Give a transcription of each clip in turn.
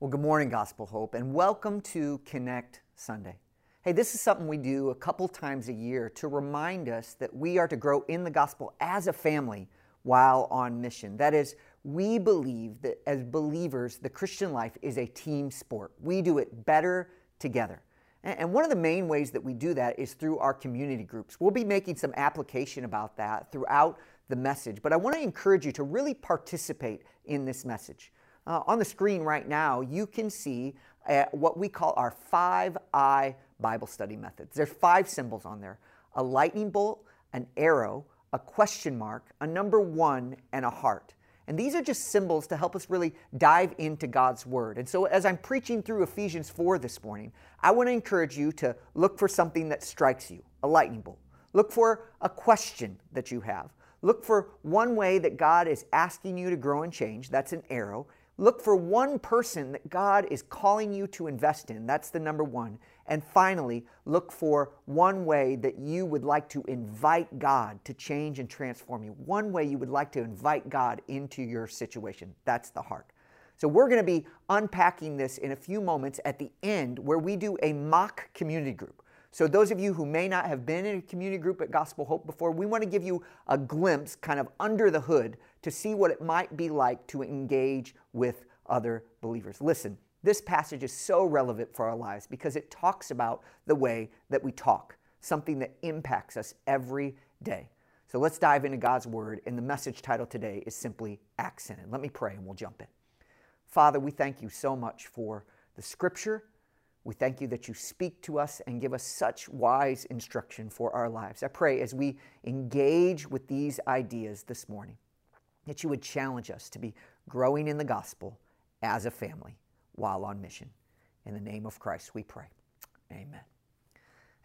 Well, good morning, Gospel Hope, and welcome to Connect Sunday. Hey, this is something we do a couple times a year to remind us that we are to grow in the gospel as a family while on mission. That is, we believe that as believers, the Christian life is a team sport. We do it better together. And one of the main ways that we do that is through our community groups. We'll be making some application about that throughout the message, but I want to encourage you to really participate in this message. Uh, on the screen right now, you can see uh, what we call our five I Bible study methods. There's five symbols on there a lightning bolt, an arrow, a question mark, a number one, and a heart. And these are just symbols to help us really dive into God's Word. And so, as I'm preaching through Ephesians 4 this morning, I want to encourage you to look for something that strikes you a lightning bolt. Look for a question that you have. Look for one way that God is asking you to grow and change. That's an arrow. Look for one person that God is calling you to invest in. That's the number one. And finally, look for one way that you would like to invite God to change and transform you. One way you would like to invite God into your situation. That's the heart. So, we're going to be unpacking this in a few moments at the end where we do a mock community group. So, those of you who may not have been in a community group at Gospel Hope before, we want to give you a glimpse kind of under the hood to see what it might be like to engage with other believers. Listen, this passage is so relevant for our lives because it talks about the way that we talk, something that impacts us every day. So let's dive into God's Word, and the message title today is simply Accented. Let me pray and we'll jump in. Father, we thank you so much for the Scripture we thank you that you speak to us and give us such wise instruction for our lives. I pray as we engage with these ideas this morning that you would challenge us to be growing in the gospel as a family while on mission. In the name of Christ we pray. Amen.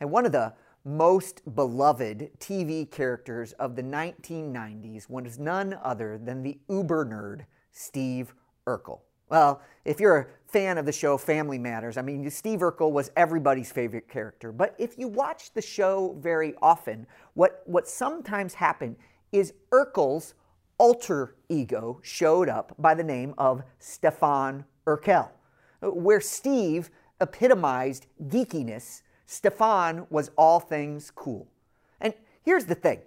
And one of the most beloved TV characters of the 1990s was none other than the uber nerd Steve Urkel. Well, if you're a fan of the show Family Matters, I mean, Steve Urkel was everybody's favorite character. But if you watch the show very often, what, what sometimes happened is Urkel's alter ego showed up by the name of Stefan Urquelle. Where Steve epitomized geekiness, Stefan was all things cool. And here's the thing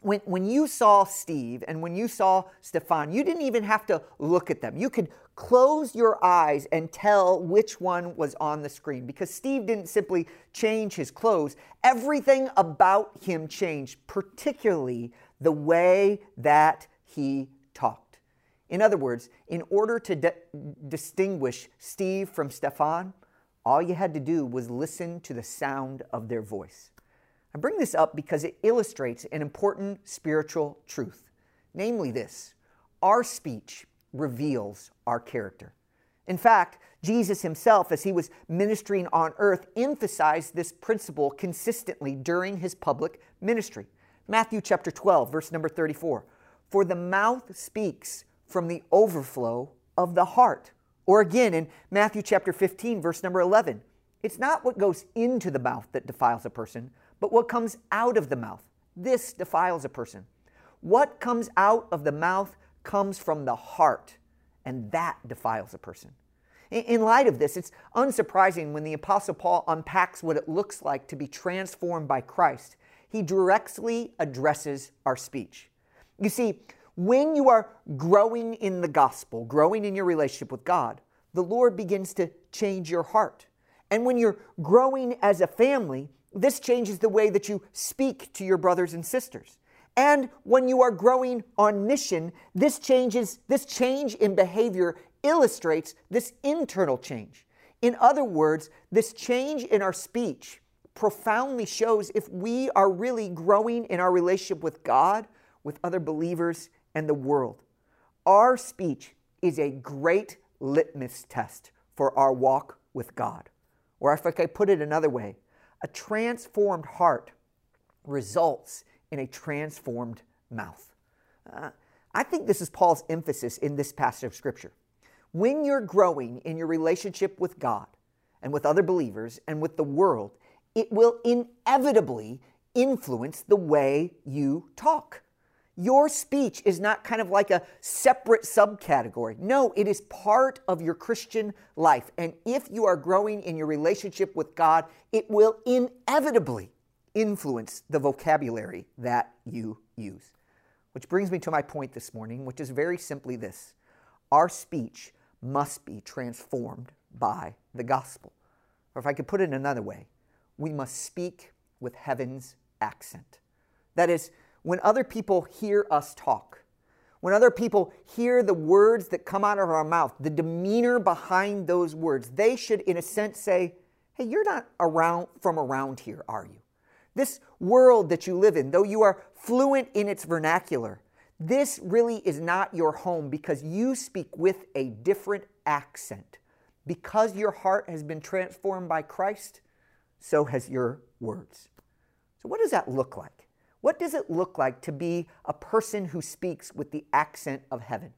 when, when you saw Steve and when you saw Stefan, you didn't even have to look at them. You could close your eyes and tell which one was on the screen because Steve didn't simply change his clothes. Everything about him changed, particularly the way that he talked. In other words, in order to distinguish Steve from Stefan, all you had to do was listen to the sound of their voice. I bring this up because it illustrates an important spiritual truth, namely this our speech reveals our character. In fact, Jesus himself, as he was ministering on earth, emphasized this principle consistently during his public ministry. Matthew chapter 12, verse number 34. For the mouth speaks from the overflow of the heart. Or again in Matthew chapter 15, verse number 11. It's not what goes into the mouth that defiles a person, but what comes out of the mouth. This defiles a person. What comes out of the mouth comes from the heart, and that defiles a person. In light of this, it's unsurprising when the Apostle Paul unpacks what it looks like to be transformed by Christ. He directly addresses our speech. You see, when you are growing in the gospel, growing in your relationship with God, the Lord begins to change your heart. And when you're growing as a family, this changes the way that you speak to your brothers and sisters. And when you are growing on mission, this changes this change in behavior illustrates this internal change. In other words, this change in our speech profoundly shows if we are really growing in our relationship with God, with other believers, and the world. Our speech is a great litmus test for our walk with God. Or if I could put it another way, a transformed heart results in a transformed mouth. Uh, I think this is Paul's emphasis in this passage of Scripture. When you're growing in your relationship with God and with other believers and with the world, it will inevitably influence the way you talk. Your speech is not kind of like a separate subcategory. No, it is part of your Christian life. And if you are growing in your relationship with God, it will inevitably influence the vocabulary that you use. Which brings me to my point this morning, which is very simply this our speech must be transformed by the gospel. Or if I could put it another way, we must speak with heaven's accent. That is, when other people hear us talk, when other people hear the words that come out of our mouth, the demeanor behind those words, they should, in a sense, say, Hey, you're not around from around here, are you? This world that you live in, though you are fluent in its vernacular, this really is not your home because you speak with a different accent. Because your heart has been transformed by Christ, so has your words. So, what does that look like? What does it look like to be a person who speaks with the accent of heaven?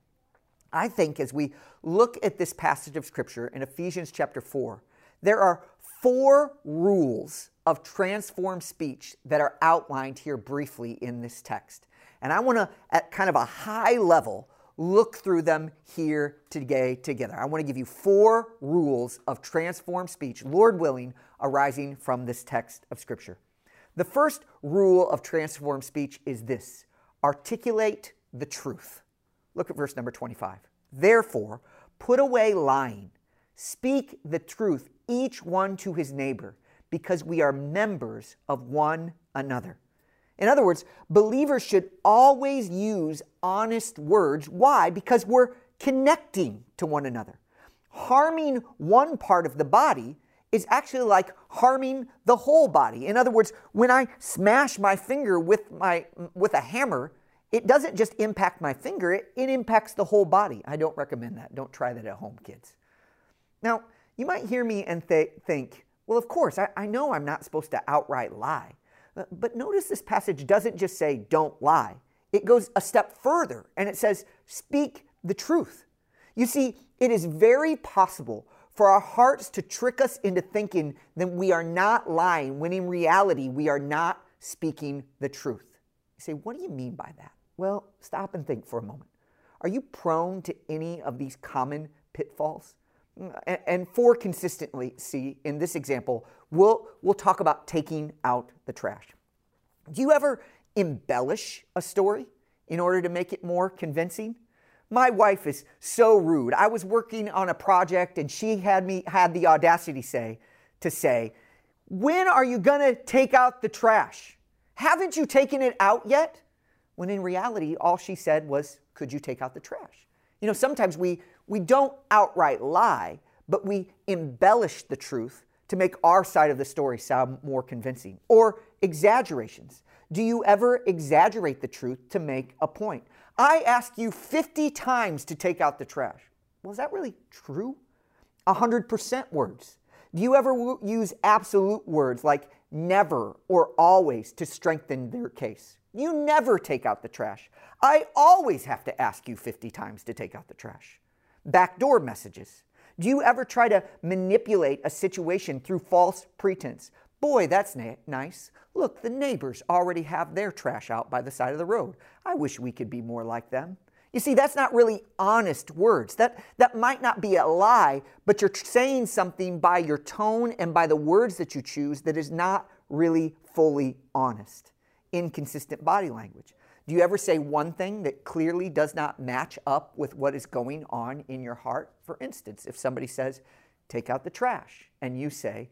I think as we look at this passage of Scripture in Ephesians chapter 4, there are four rules of transformed speech that are outlined here briefly in this text. And I want to, at kind of a high level, look through them here today together. I want to give you four rules of transformed speech, Lord willing, arising from this text of Scripture. The first rule of transformed speech is this articulate the truth. Look at verse number 25. Therefore, put away lying, speak the truth, each one to his neighbor, because we are members of one another. In other words, believers should always use honest words. Why? Because we're connecting to one another. Harming one part of the body is actually like harming the whole body. In other words, when I smash my finger with, my, with a hammer, it doesn't just impact my finger, it, it impacts the whole body. I don't recommend that. Don't try that at home, kids. Now, you might hear me and th- think, well, of course, I, I know I'm not supposed to outright lie. Uh, but notice this passage doesn't just say, don't lie. It goes a step further and it says, speak the truth. You see, it is very possible for our hearts to trick us into thinking that we are not lying when in reality we are not speaking the truth. You say, what do you mean by that? Well, stop and think for a moment. Are you prone to any of these common pitfalls? And for consistently, see, in this example, we'll, we'll talk about taking out the trash. Do you ever embellish a story in order to make it more convincing? My wife is so rude. I was working on a project and she had me had the audacity say to say, "When are you going to take out the trash? Haven't you taken it out yet?" When in reality all she said was, "Could you take out the trash?" You know, sometimes we we don't outright lie, but we embellish the truth to make our side of the story sound more convincing. Or exaggerations. Do you ever exaggerate the truth to make a point? I ask you 50 times to take out the trash. Well, is that really true? 100% words. Do you ever use absolute words like never or always to strengthen their case? You never take out the trash. I always have to ask you 50 times to take out the trash. Backdoor messages. Do you ever try to manipulate a situation through false pretense? Boy, that's na- nice. Look, the neighbors already have their trash out by the side of the road. I wish we could be more like them. You see, that's not really honest words. That, that might not be a lie, but you're saying something by your tone and by the words that you choose that is not really fully honest. Inconsistent body language. Do you ever say one thing that clearly does not match up with what is going on in your heart? For instance, if somebody says, take out the trash, and you say,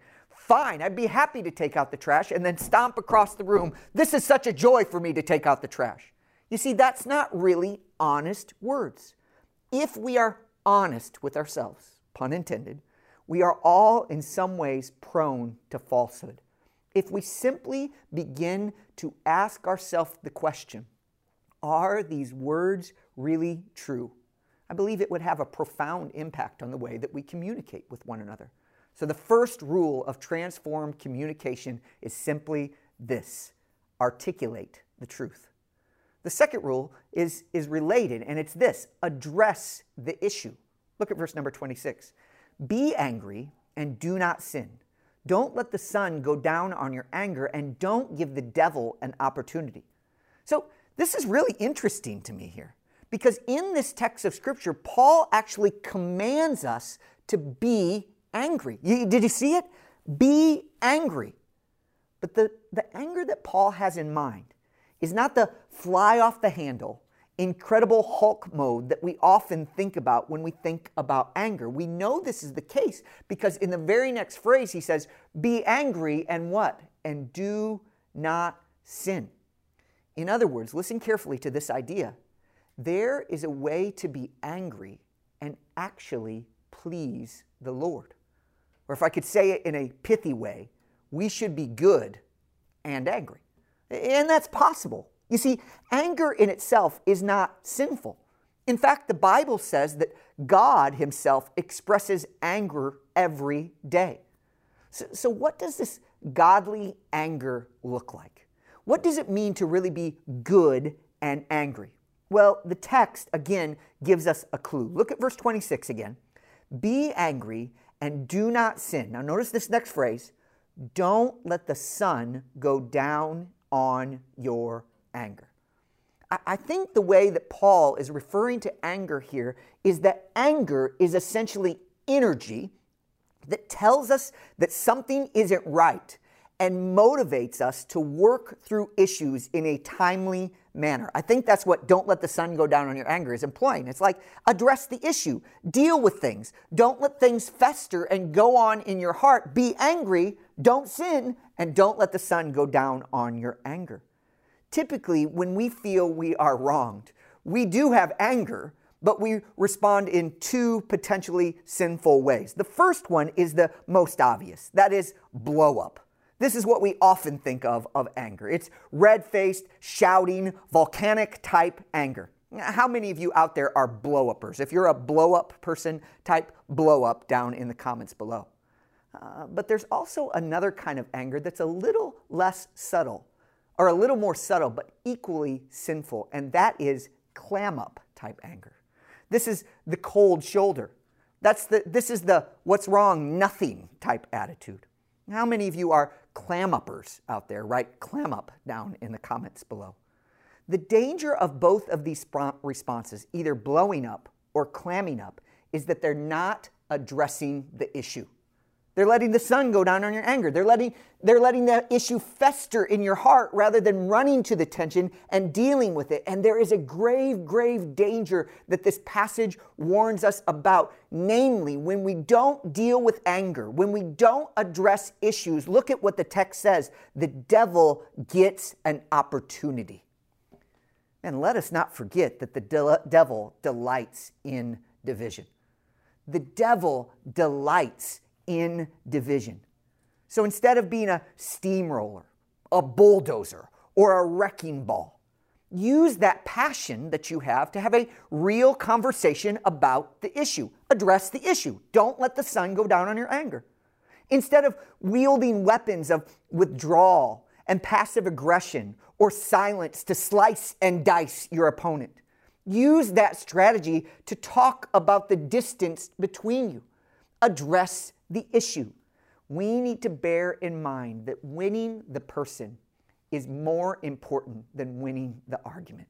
Fine, I'd be happy to take out the trash and then stomp across the room. This is such a joy for me to take out the trash. You see, that's not really honest words. If we are honest with ourselves, pun intended, we are all in some ways prone to falsehood. If we simply begin to ask ourselves the question, are these words really true? I believe it would have a profound impact on the way that we communicate with one another. So, the first rule of transformed communication is simply this articulate the truth. The second rule is, is related, and it's this address the issue. Look at verse number 26. Be angry and do not sin. Don't let the sun go down on your anger, and don't give the devil an opportunity. So, This is really interesting to me here because in this text of Scripture, Paul actually commands us to be angry. You, did you see it? Be angry. But the, the anger that Paul has in mind is not the fly off the handle, incredible Hulk mode that we often think about when we think about anger. We know this is the case because in the very next phrase he says, Be angry and what? And do not sin. In other words, listen carefully to this idea. There is a way to be angry and actually please the Lord. Or if I could say it in a pithy way, we should be good and angry. And that's possible. You see, anger in itself is not sinful. In fact, the Bible says that God Himself expresses anger every day. So, so, what does this godly anger look like? What does it mean to really be good and angry? Well, the text again gives us a clue. Look at verse 26 again. Be angry and do not sin. Now, notice this next phrase don't let the sun go down on your anger. I think the way that Paul is referring to anger here is that anger is essentially energy that tells us that something isn't right and motivates us to work through issues in a timely manner. I think that's what don't let the sun go down on your anger is implying. It's like address the issue, deal with things, don't let things fester and go on in your heart. Be angry, don't sin, and don't let the sun go down on your anger. Typically, when we feel we are wronged, we do have anger, but we respond in two potentially sinful ways. The first one is the most obvious that is, blow up. This is what we often think of of anger. It's red faced, shouting, volcanic type anger. How many of you out there are blow uppers? If you're a blow up person, type blow up down in the comments below. Uh, but there's also another kind of anger that's a little less subtle, or a little more subtle, but equally sinful, and that is clam up type anger. This is the cold shoulder. That's the, this is the what's wrong, nothing type attitude. How many of you are clam uppers out there? Write clam up down in the comments below. The danger of both of these responses, either blowing up or clamming up, is that they're not addressing the issue. They're letting the sun go down on your anger. They're letting, they're letting that issue fester in your heart rather than running to the tension and dealing with it. And there is a grave, grave danger that this passage warns us about. Namely, when we don't deal with anger, when we don't address issues, look at what the text says the devil gets an opportunity. And let us not forget that the de- devil delights in division. The devil delights in division. So instead of being a steamroller, a bulldozer, or a wrecking ball, use that passion that you have to have a real conversation about the issue. Address the issue. Don't let the sun go down on your anger. Instead of wielding weapons of withdrawal and passive aggression or silence to slice and dice your opponent, use that strategy to talk about the distance between you. Address the issue. We need to bear in mind that winning the person is more important than winning the argument.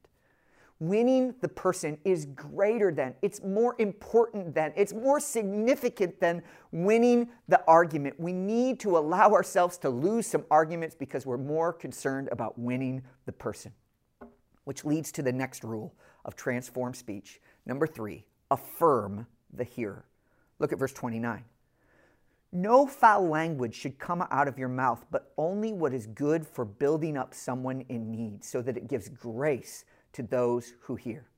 Winning the person is greater than, it's more important than, it's more significant than winning the argument. We need to allow ourselves to lose some arguments because we're more concerned about winning the person. Which leads to the next rule of transform speech. Number three, affirm the hearer. Look at verse 29. No foul language should come out of your mouth, but only what is good for building up someone in need, so that it gives grace to those who hear.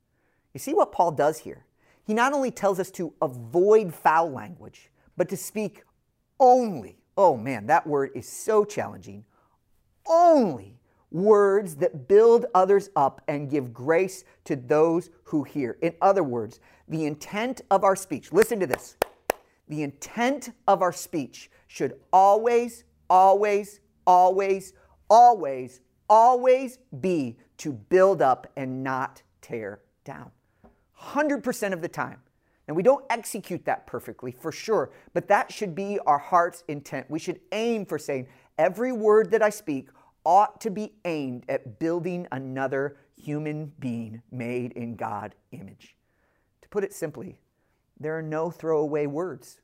You see what Paul does here? He not only tells us to avoid foul language, but to speak only, oh man, that word is so challenging, only words that build others up and give grace to those who hear. In other words, the intent of our speech, listen to this the intent of our speech should always, always, always, always, always be to build up and not tear down. 100% of the time. And we don't execute that perfectly for sure, but that should be our heart's intent. We should aim for saying, every word that I speak ought to be aimed at building another human being made in God image. To put it simply, there are no throwaway words.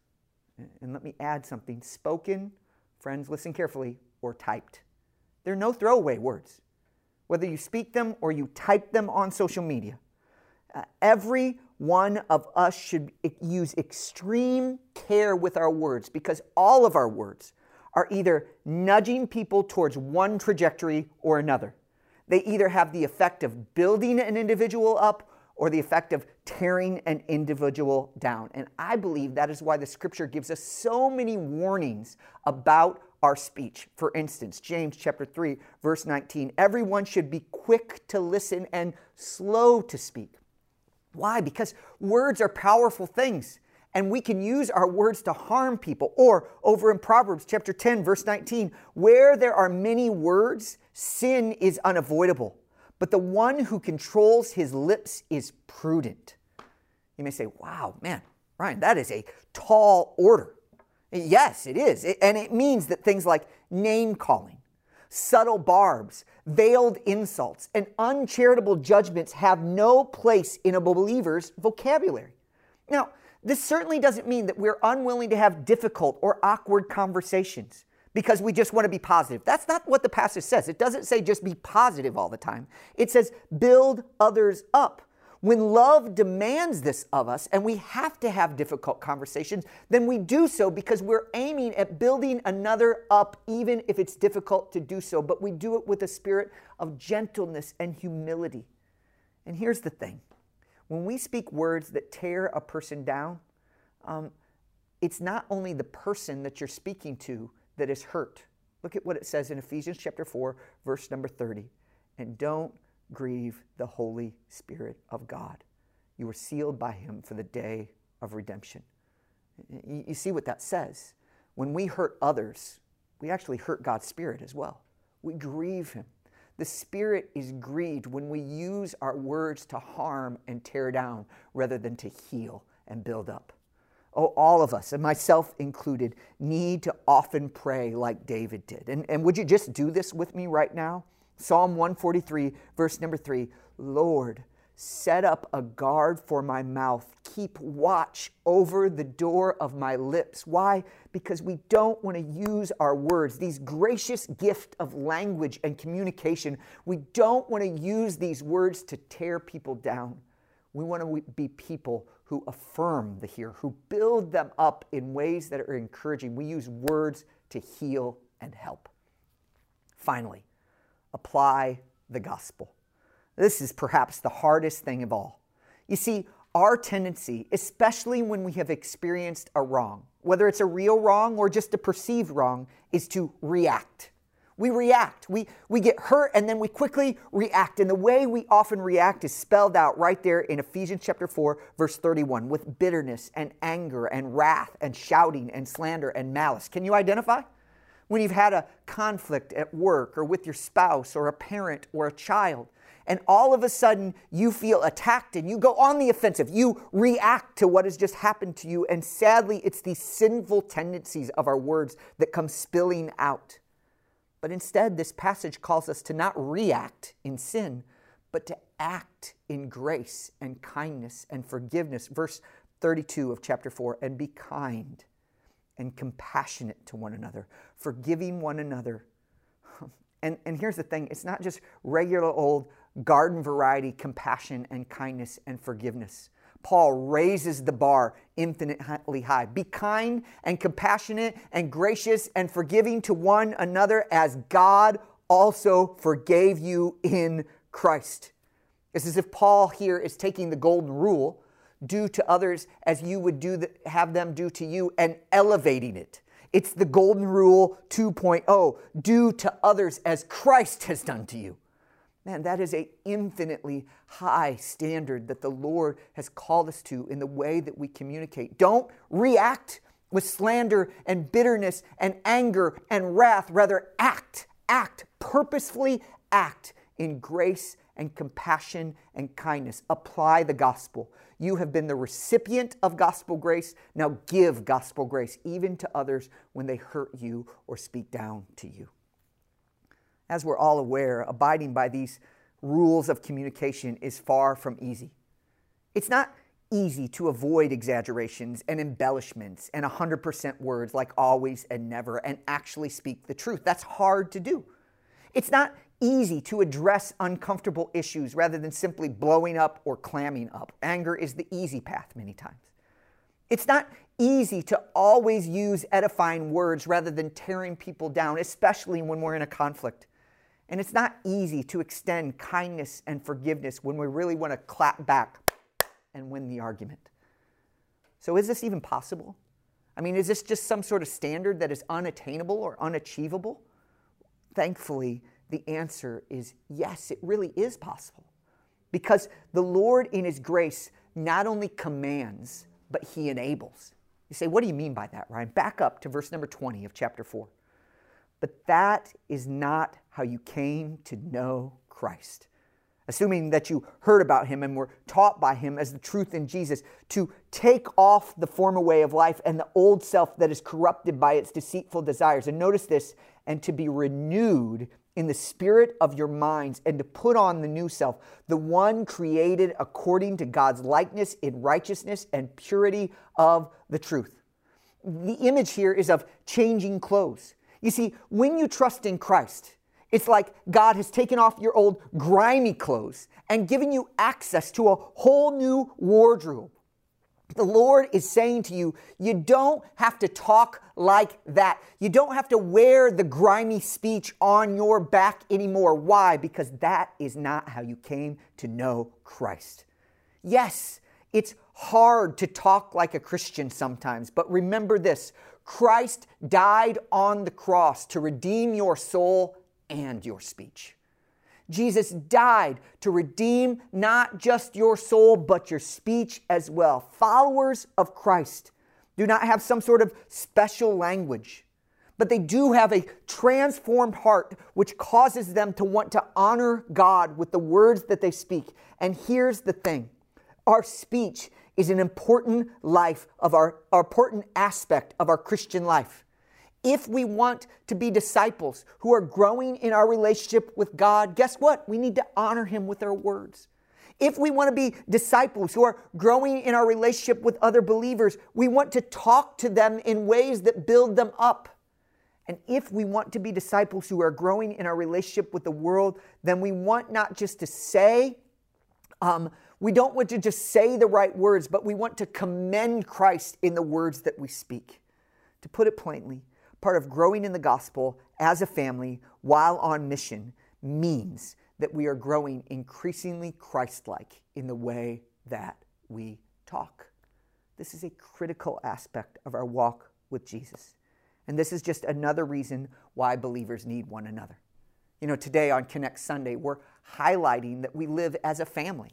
And let me add something spoken, friends, listen carefully, or typed. There are no throwaway words. Whether you speak them or you type them on social media, uh, every one of us should use extreme care with our words because all of our words are either nudging people towards one trajectory or another. They either have the effect of building an individual up or the effect of tearing an individual down. And I believe that is why the scripture gives us so many warnings about our speech. For instance, James chapter 3 verse 19, everyone should be quick to listen and slow to speak. Why? Because words are powerful things and we can use our words to harm people. Or over in Proverbs chapter 10, verse 19, where there are many words, sin is unavoidable, but the one who controls his lips is prudent. You may say, wow, man, Ryan, that is a tall order. Yes, it is. And it means that things like name calling, subtle barbs, veiled insults, and uncharitable judgments have no place in a believer's vocabulary. Now, this certainly doesn't mean that we're unwilling to have difficult or awkward conversations because we just want to be positive. That's not what the passage says. It doesn't say just be positive all the time. It says build others up. When love demands this of us and we have to have difficult conversations, then we do so because we're aiming at building another up, even if it's difficult to do so. But we do it with a spirit of gentleness and humility. And here's the thing when we speak words that tear a person down, um, it's not only the person that you're speaking to that is hurt. Look at what it says in Ephesians chapter 4, verse number 30. And don't grieve the Holy Spirit of God. You were sealed by him for the day of redemption. You, see what that says. When we hurt others, we actually hurt God's Spirit as well. We grieve him. The Spirit is grieved when we use our words to harm and tear down rather than to heal and build up. Oh, all of us, and myself included, need to often pray like David did. And, and would you just do this with me right now? Psalm 143, verse number three Lord, Set up a guard for my mouth. Keep watch over the door of my lips. Why? Because we don't want to use our words, these gracious gift of language and communication. We don't want to use these words to tear people down. We want to be people who affirm the hearer, who build them up in ways that are encouraging. We use words to heal and help. Finally, apply the gospel. This is perhaps the hardest thing of all. You see, our tendency, especially when we have experienced a wrong, whether it's a real wrong or just a perceived wrong, is to react. We react. We, we get hurt and then we quickly react. And the way we often react is spelled out right there in Ephesians chapter 4, verse 31, with bitterness and anger and wrath and shouting and slander and malice. Can you identify? When you've had a conflict at work or with your spouse or a parent or a child, and all of a sudden you feel attacked and you go on the offensive. You react to what has just happened to you. And sadly, it's these sinful tendencies of our words that come spilling out. But instead, this passage calls us to not react in sin, but to act in grace and kindness and forgiveness. Verse 32 of chapter 4 and be kind and compassionate to one another, forgiving one another. And, and here's the thing it's not just regular old garden variety compassion and kindness and forgiveness. Paul raises the bar infinitely high. Be kind and compassionate and gracious and forgiving to one another as God also forgave you in Christ. It's as if Paul here is taking the golden rule, do to others as you would do the, have them do to you, and elevating it. It's the golden rule 2.0 do to others as Christ has done to you. Man, that is a infinitely high standard that the Lord has called us to in the way that we communicate. Don't react with slander and bitterness and anger and wrath. Rather, act, act, purposefully act in grace and compassion and kindness. Apply the gospel. You have been the recipient of gospel grace. Now give gospel grace even to others when they hurt you or speak down to you as we're all aware, abiding by these rules of communication is far from easy. It's not easy to avoid exaggerations and embellishments and 100% words like always and never and actually speak the truth. That's hard to do. It's not easy to address uncomfortable issues rather than simply blowing up or clamming up. Anger is the easy path many times. It's not easy to always use edifying words rather than tearing people down, especially when we're in a conflict. And it's not easy to extend kindness and forgiveness when we really want to clap back and win the argument. So, is this even possible? I mean, is this just some sort of standard that is unattainable or unachievable? Thankfully, the answer is yes, it really is possible. Because the Lord, in His grace, not only commands, but He enables. You say, what do you mean by that, Ryan? Back up to verse number 20 of chapter 4. But that is not how you came to know Christ. Assuming that you heard about him and were taught by him as the truth in Jesus, to take off the former way of life and the old self that is corrupted by its deceitful desires. And notice this, and to be renewed in the spirit of your minds and to put on the new self, the one created according to God's likeness in righteousness and purity of the truth. The image here is of changing clothes. You see, when you trust in Christ, it's like God has taken off your old grimy clothes and given you access to a whole new wardrobe the Lord is saying to you, you don't have to talk like that. You don't have to wear the grimy speech on your back anymore. Why? Because that is not how you came to know Christ. Yes, it's hard to talk like a Christian sometimes, but remember this Christ died on the cross to redeem your soul and your speech. Jesus died to redeem not just your soul, but your speech as well. Followers of Christ do not have some sort of special language, but they do have a transformed heart which causes them to want to honor God with the words that they speak. And here's the thing our speech is an important life of our, our important aspect of our Christian life if we want to be disciples who are growing in our relationship with God, guess what? We need to honor Him with our words. If we want to be disciples who are growing in our relationship with other believers, we want to talk to them in ways that build them up. And if we want to be disciples who are growing in our relationship with the world, then we want not just to say, um, we don't want to just say the right words, but we want to commend Christ in the words that we speak. To put it plainly, part of growing in the gospel as a family while on mission means that we are growing increasingly Christ like in the way that we talk. This is a critical aspect of our walk with Jesus. And this is just another reason why believers need one another. You know, today on Connect Sunday, we're highlighting that we live as a family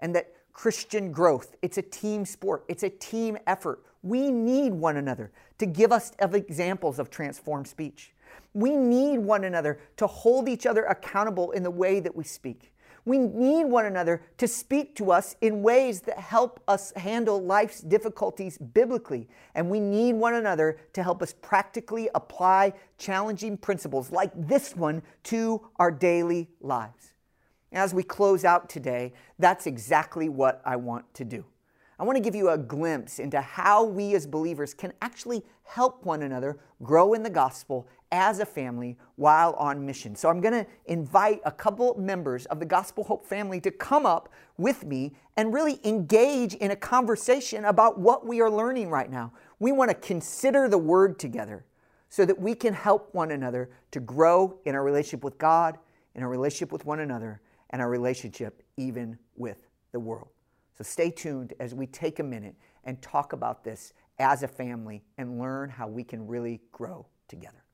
and that Christian growth, it's a team sport, it's a team effort. We need one another to give us examples of transformed speech. We need one another to hold each other accountable in the way that we speak. We need one another to speak to us in ways that help us handle life's difficulties biblically. And we need one another to help us practically apply challenging principles like this one to our daily lives. As we close out today, that's exactly what I want to do. I want to give you a glimpse into how we as believers can actually help one another grow in the gospel as a family while on mission. So I'm going to invite a couple members of the Gospel Hope family to come up with me and really engage in a conversation about what we are learning right now. We want to consider the word together so that we can help one another to grow in our relationship with God, in our relationship with one another, and our relationship even with the world. So stay tuned as we take a minute and talk about this as a family and learn how we can really grow together.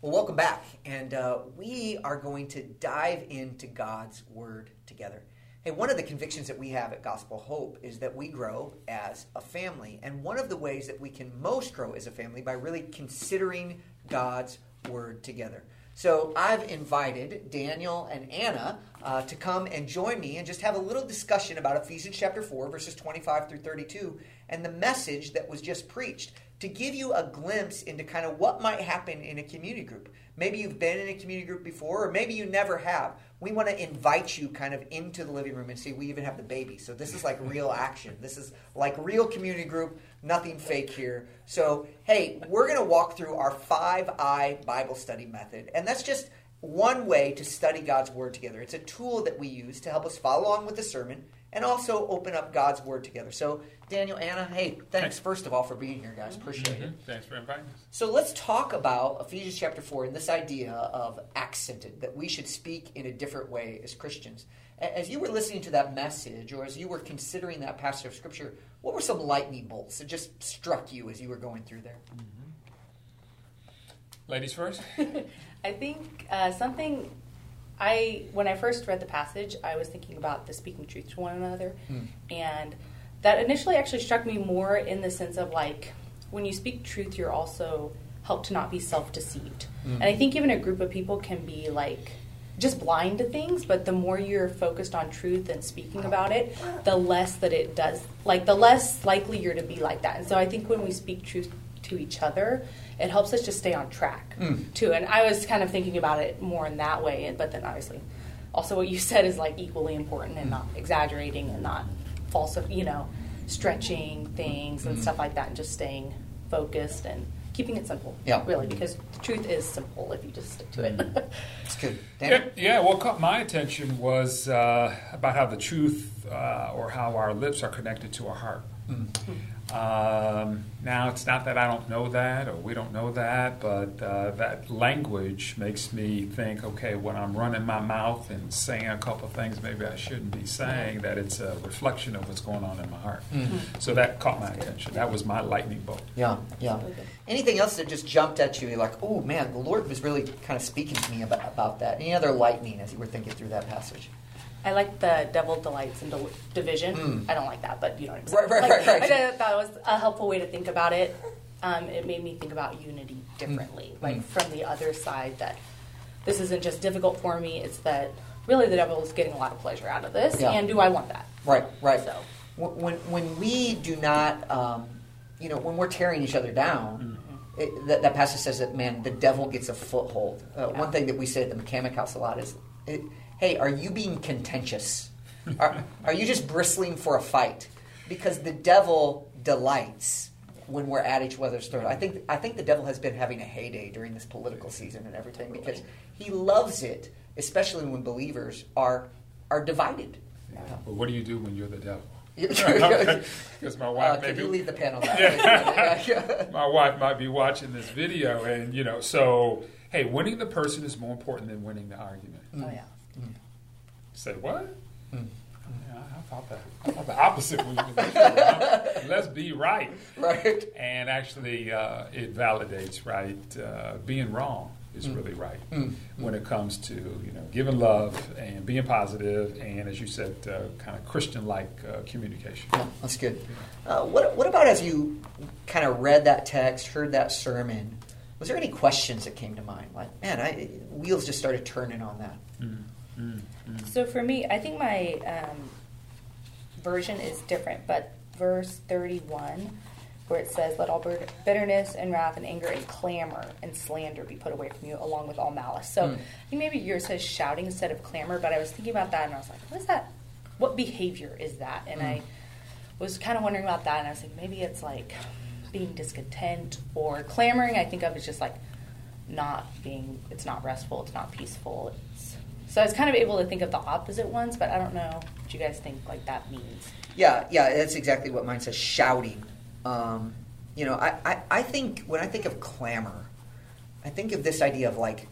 Well, welcome back. And uh, we are going to dive into God's Word together. Hey, one of the convictions that we have at Gospel Hope is that we grow as a family. And one of the ways that we can most grow as a family by really considering God's Word together. So I've invited Daniel and Anna uh, to come and join me and just have a little discussion about Ephesians chapter 4, verses 25 through 32, and the message that was just preached to give you a glimpse into kind of what might happen in a community group. Maybe you've been in a community group before, or maybe you never have. We want to invite you kind of into the living room and see, we even have the baby. So this is like real action. This is like real community group, nothing fake here. So, hey, we're going to walk through our 5I Bible study method. And that's just one way to study God's Word together. It's a tool that we use to help us follow along with the sermon and also open up God's Word together. So, Daniel, Anna, hey, thanks first of all for being here, guys. Appreciate mm-hmm. it. Thanks for inviting us. So, let's talk about Ephesians chapter 4 and this idea of accented, that we should speak in a different way as Christians. As you were listening to that message, or as you were considering that passage of Scripture, what were some lightning bolts that just struck you as you were going through there? Mm-hmm. Ladies first. I think uh, something I when I first read the passage, I was thinking about the speaking truth to one another, mm. and that initially actually struck me more in the sense of like when you speak truth, you're also helped to not be self-deceived. Mm. And I think even a group of people can be like just blind to things, but the more you're focused on truth and speaking about it, the less that it does, like the less likely you're to be like that. And so I think when we speak truth to each other, it helps us just stay on track mm. too. And I was kind of thinking about it more in that way, but then obviously, also what you said is like equally important and not exaggerating and not false, you know, stretching things and mm stuff like that, and just staying focused and keeping it simple. Yeah, really, because the truth is simple if you just stick to it. It's good. Yeah, yeah, what caught my attention was uh, about how the truth uh, or how our lips are connected to our heart. Mm. Um, now, it's not that I don't know that or we don't know that, but uh, that language makes me think okay, when I'm running my mouth and saying a couple of things maybe I shouldn't be saying, that it's a reflection of what's going on in my heart. Mm-hmm. So that caught my attention. That was my lightning bolt. Yeah, yeah. Anything else that just jumped at you? You're like, oh man, the Lord was really kind of speaking to me about, about that. Any other lightning as you were thinking through that passage? I like the devil delights in del- division. Mm. I don't like that, but you know what I'm saying. Right, right, like, right, right. I thought it was a helpful way to think about it. Um, it made me think about unity differently, mm. like mm. from the other side. That this isn't just difficult for me; it's that really the devil is getting a lot of pleasure out of this, yeah. and do I want that? Right, right. So when when we do not, um, you know, when we're tearing each other down. Mm. It, that, that, passage says that man, the devil gets a foothold. Uh, yeah. One thing that we say at the mechanic house a lot is, it, hey, are you being contentious? are, are you just bristling for a fight? Because the devil delights when we're at each other's throat. I think I think the devil has been having a heyday during this political season and everything because he loves it, especially when believers are are divided. Yeah. But what do you do when you're the devil? Because my wife uh, maybe you leave the panel. Yeah. my wife might be watching this video, and you know, so hey, winning the person is more important than winning the argument. Oh yeah. Mm. Say what? Mm. Yeah, I thought that. I thought the opposite was. Let's be right. Right. And actually, uh, it validates right. Uh, being wrong is mm. really right mm. when it comes to you know giving love and being positive and as you said, uh, kind of Christian-like uh, communication. Yeah, that's good. Uh, what What about as you kind of read that text, heard that sermon? Was there any questions that came to mind? Like, man, I, wheels just started turning on that. Mm. Mm-hmm. So for me, I think my um, version is different, but verse 31, where it says, Let all bitterness and wrath and anger and clamor and slander be put away from you, along with all malice. So mm. I think maybe yours says shouting instead of clamor, but I was thinking about that and I was like, What is that? What behavior is that? And mm. I was kind of wondering about that, and I was like, maybe it's like being discontent or clamoring. I think of as just like not being, it's not restful, it's not peaceful, so I was kind of able to think of the opposite ones, but I don't know what you guys think like that means. Yeah, yeah, that's exactly what mine says. Shouting. Um, you know, I, I, I think when I think of clamor, I think of this idea of like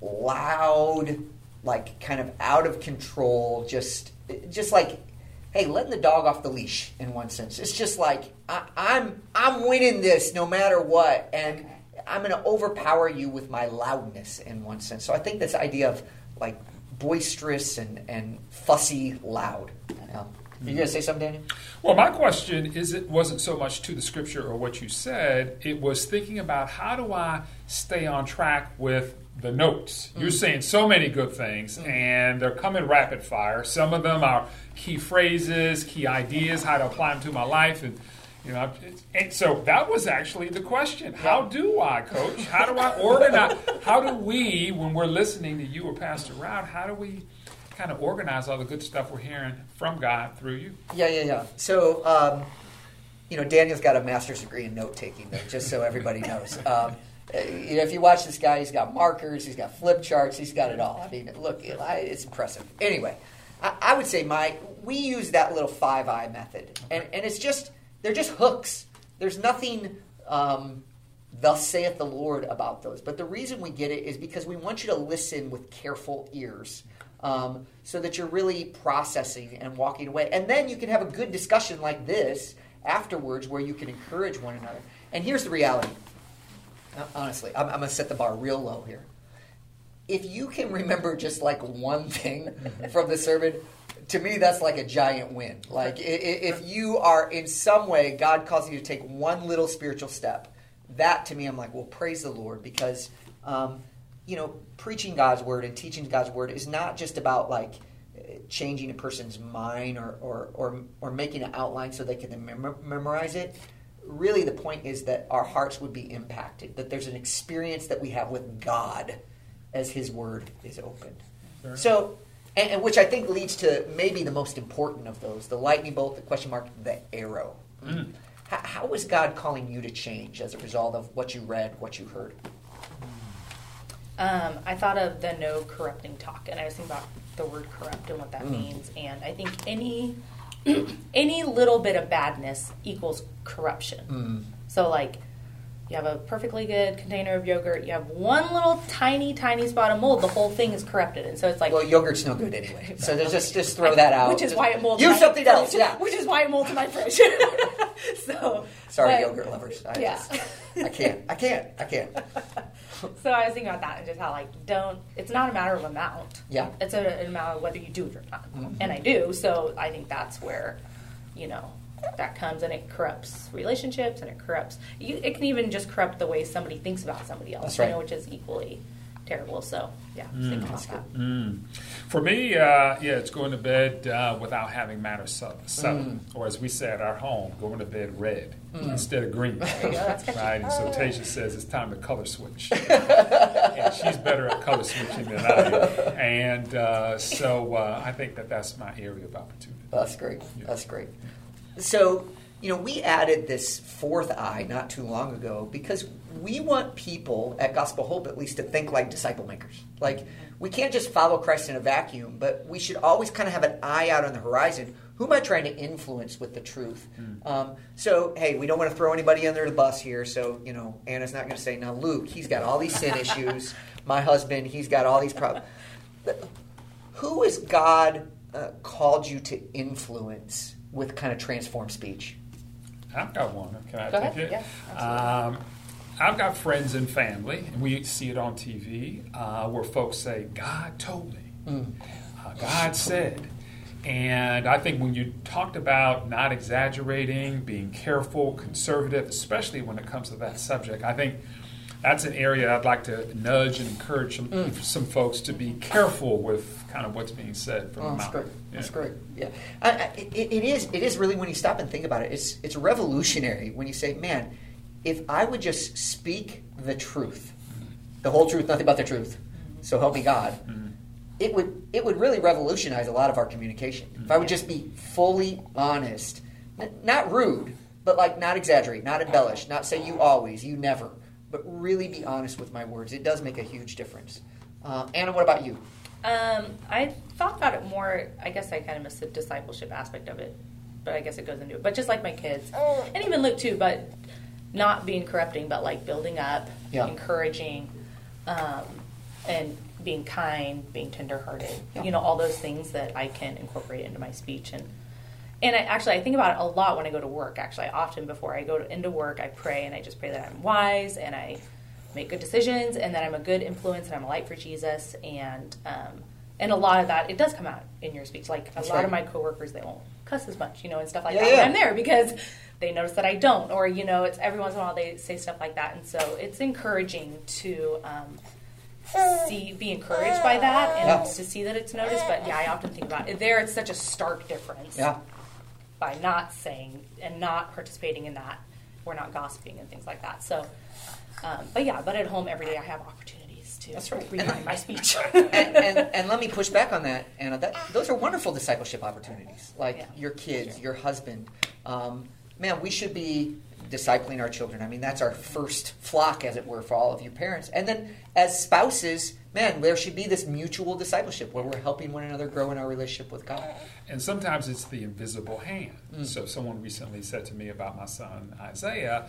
loud, like kind of out of control, just just like hey, letting the dog off the leash in one sense. It's just like I, I'm, I'm winning this no matter what, and I'm going to overpower you with my loudness in one sense. So I think this idea of like boisterous and, and fussy loud. Yeah. You gonna say something, Daniel? Well, my question is it wasn't so much to the scripture or what you said. It was thinking about how do I stay on track with the notes. Mm. You're saying so many good things, mm. and they're coming rapid fire. Some of them are key phrases, key ideas, how to apply them to my life, and You know, and so that was actually the question. How do I, Coach? How do I organize? How do we, when we're listening to you or Pastor Rod, how do we kind of organize all the good stuff we're hearing from God through you? Yeah, yeah, yeah. So, um, you know, Daniel's got a master's degree in note taking, though, just so everybody knows. Um, you know, if you watch this guy, he's got markers, he's got flip charts, he's got it all. I mean, look, it's impressive. Anyway, I, I would say my we use that little five eye method, and and it's just they're just hooks. There's nothing. Um, Thus saith the Lord about those. But the reason we get it is because we want you to listen with careful ears um, so that you're really processing and walking away. And then you can have a good discussion like this afterwards where you can encourage one another. And here's the reality uh, honestly, I'm, I'm going to set the bar real low here. If you can remember just like one thing from the sermon, to me that's like a giant win. Like if you are in some way God calls you to take one little spiritual step, that to me I'm like, well, praise the Lord because um, you know preaching God's word and teaching God's word is not just about like changing a person's mind or or or, or making an outline so they can mem- memorize it really the point is that our hearts would be impacted, that there's an experience that we have with God as His Word is opened. Sure. So, and, and, which I think leads to maybe the most important of those the lightning bolt, the question mark, the arrow. Mm. How, how is God calling you to change as a result of what you read, what you heard? Um, I thought of the no corrupting talk, and I was thinking about the word corrupt and what that mm. means. And I think any any little bit of badness equals corruption. Mm. So, like, you have a perfectly good container of yogurt. You have one little tiny, tiny spot of mold. The whole thing is corrupted, and so it's like well, yogurt's no good anyway. So just just throw that out. Which is why it molds. Use something fridge, else. Yeah. Which is why it molds in my fridge. so sorry, but, yogurt lovers. I yeah. Just, I can't. I can't. I can't. so I was thinking about that and just how like don't. It's not a matter of amount. Yeah. It's a, an amount of whether you do it or not, mm-hmm. and I do. So I think that's where, you know, that comes and it corrupts relationships and it corrupts. You, it can even just corrupt the way somebody thinks about somebody else. Right. You know, which is equally terrible. So yeah, mm, about that. Mm. For me, uh, yeah, it's going to bed uh, without having matter seven, mm. or as we say at our home, going to bed red mm. instead of green. right, and so Tasha says it's time to color switch, and she's better at color switching than I am. And uh, so uh, I think that that's my area of opportunity. That's great. Yeah. That's great. So you know, we added this fourth I not too long ago because we want people at Gospel Hope at least to think like disciple makers. Like, we can't just follow Christ in a vacuum, but we should always kind of have an eye out on the horizon. Who am I trying to influence with the truth? Mm. Um, so, hey, we don't want to throw anybody under the bus here. So, you know, Anna's not going to say, now, Luke, he's got all these sin issues. My husband, he's got all these problems. Who has God uh, called you to influence with kind of transformed speech? I've got one. Can I Go take ahead. it? Yeah, um, I've got friends and family, and we see it on TV uh, where folks say, God told me, mm. uh, God said. And I think when you talked about not exaggerating, being careful, conservative, especially when it comes to that subject, I think that's an area I'd like to nudge and encourage some, mm. some folks to be careful with kind of what's being said from oh, the mouth. Great. Yeah. That's great. Yeah, I, I, it, it is. It is really when you stop and think about it. It's it's revolutionary when you say, "Man, if I would just speak the truth, the whole truth, nothing but the truth, so help me God." Mm-hmm. It would it would really revolutionize a lot of our communication. Mm-hmm. If I would just be fully honest, not rude, but like not exaggerate, not embellish, not say you always, you never but really be honest with my words. It does make a huge difference. Uh, Anna, what about you? Um, I thought about it more. I guess I kind of missed the discipleship aspect of it, but I guess it goes into it. But just like my kids, oh. and even Luke too, but not being corrupting, but like building up, yeah. encouraging, um, and being kind, being tenderhearted. Yeah. You know, all those things that I can incorporate into my speech and and I, actually I think about it a lot when I go to work. Actually, often before I go to, into work, I pray and I just pray that I'm wise and I make good decisions and that I'm a good influence and I'm a light for Jesus. And um, and a lot of that it does come out in your speech. Like That's a lot right. of my coworkers, they won't cuss as much, you know, and stuff like yeah, that yeah. when I'm there because they notice that I don't, or you know, it's every once in a while they say stuff like that, and so it's encouraging to. Um, see be encouraged by that and yeah. to see that it's noticed but yeah i often think about it there it's such a stark difference yeah by not saying and not participating in that. We're not gossiping and things like that. So, um, but yeah, but at home every day I have opportunities to That's right. refine my speech. and, and, and let me push back on that, Anna. That, those are wonderful discipleship opportunities. Like Yeah. your kids, your husband. Um, man, we should be discipling our children. I mean, that's our first flock, as it were, for all of you parents. And then as spouses, man, there should be this mutual discipleship where we're helping one another grow in our relationship with God. And sometimes it's the invisible hand. So someone recently said to me about my son Isaiah,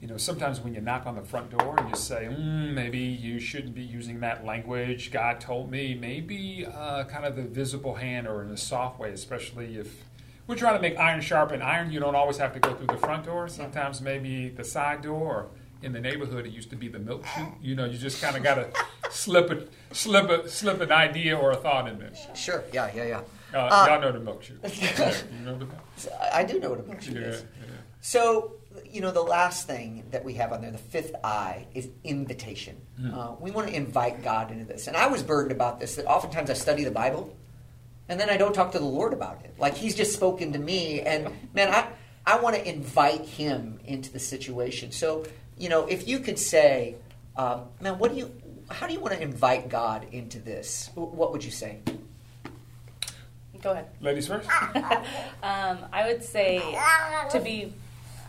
you know, sometimes when you knock on the front door and you say, mm, maybe you shouldn't be using that language. God told me maybe uh, kind of the visible hand or in a soft way, especially if we're trying to make iron sharpen iron. You don't always have to go through the front door. Sometimes maybe the side door. In the neighborhood, it used to be the milk chute. You know, you just kind of got to slip a slip a slip an idea or a thought in there. Sure, yeah, yeah, yeah. Uh, y'all know the milk chute. Yeah, you know the milk. I do know what a milkshake Yeah, is. yeah. So, you know, the last thing that we have on there, the fifth I, is invitation. Uh, we want to invite God into this. And I was burdened about this, that oftentimes I study the Bible and then I don't talk to the Lord about it. Like He's just spoken to me, and man, I, I want to invite Him into the situation. So, you know, if you could say, um, man, what do you, how do you want to invite God into this? What would you say? Go ahead. Ladies first. Um, I would say to be.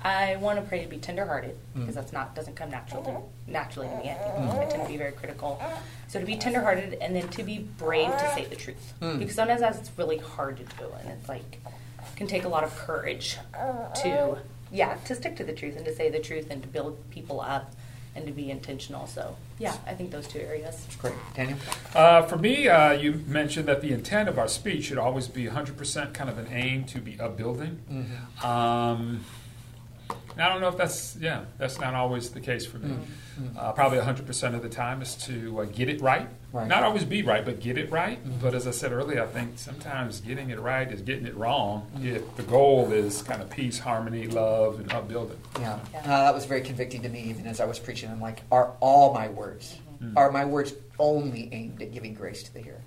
I want to pray to be tenderhearted because that's not doesn't come natural to, naturally to me. I, think I tend to be very critical. So to be tenderhearted and then to be brave to say the truth because sometimes that's really hard to do and it's like can take a lot of courage to yeah to stick to the truth and to say the truth and to build people up and to be intentional. So yeah, I think those two areas. Great. Daniel? Uh, for me, uh, you mentioned that the intent of our speech should always be 100% kind of an aim to be upbuilding. Mm-hmm. Um, and I don't know if that's, yeah, that's not always the case for me. Mm-hmm. Uh, probably 100% of the time is to uh, get it right. Right. Not always be right, but get it right. But as I said earlier, I think sometimes getting it right is getting it wrong if the goal is kind of peace, harmony, love, and upbuilding. Yeah, Yeah. Uh, that was very convicting to me. Even as I was preaching, I'm like, are all my words, are my words only aimed at giving grace to the hearer?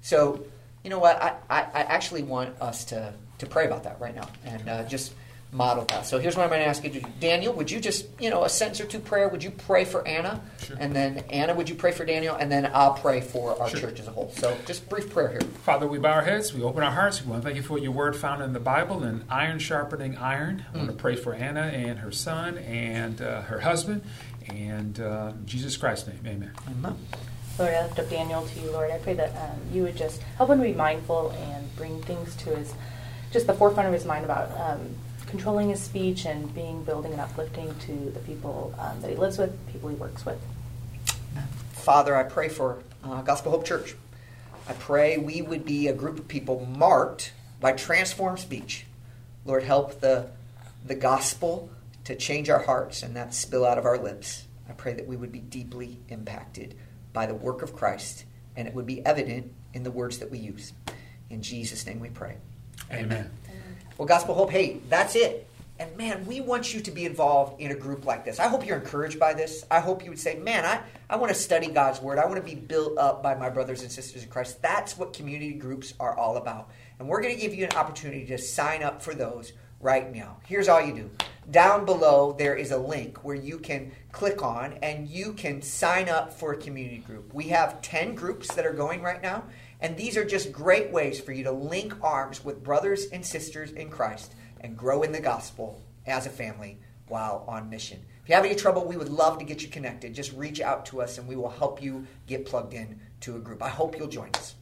So, you know what? I, I, I actually want us to to pray about that right now and uh, just model that. So here's what I'm going to ask you to do. Daniel, would you just, you know, a sentence or two prayer? Would you pray for Anna? Sure. And then Anna, would you pray for Daniel? And then I'll pray for our Sure. church as a whole. So just brief prayer here. Father, we bow our heads, we open our hearts. We want to thank you for your word found in the Bible and iron sharpening iron. I want to pray for Anna and her son and uh, her husband and uh, in Jesus Christ's name. Amen. Amen. Lord, I lift up Daniel to you, Lord. I pray that um, you would just help him to be mindful and bring things to his, just the forefront of his mind about um, controlling his speech and being building and uplifting to the people um, that he lives with, people he works with. Father, I pray for uh, Gospel Hope Church. I pray we would be a group of people marked by transformed speech. Lord, help the, the gospel to change our hearts and that spill out of our lips. I pray that we would be deeply impacted by the work of Christ and it would be evident in the words that we use. In Jesus' name we pray. Amen. Well, Gospel Hope, hey, that's it. And man, we want you to be involved in a group like this. I hope you're encouraged by this. I hope you would say, man, I, I want to study God's Word. I want to be built up by my brothers and sisters in Christ. That's what community groups are all about. And we're going to give you an opportunity to sign up for those right now. Here's all you do. Down below, there is a link where you can click on and you can sign up for a community group. We have 10 groups that are going right now. And these are just great ways for you to link arms with brothers and sisters in Christ and grow in the gospel as a family while on mission. If you have any trouble, we would love to get you connected. Just reach out to us and we will help you get plugged in to a group. I hope you'll join us.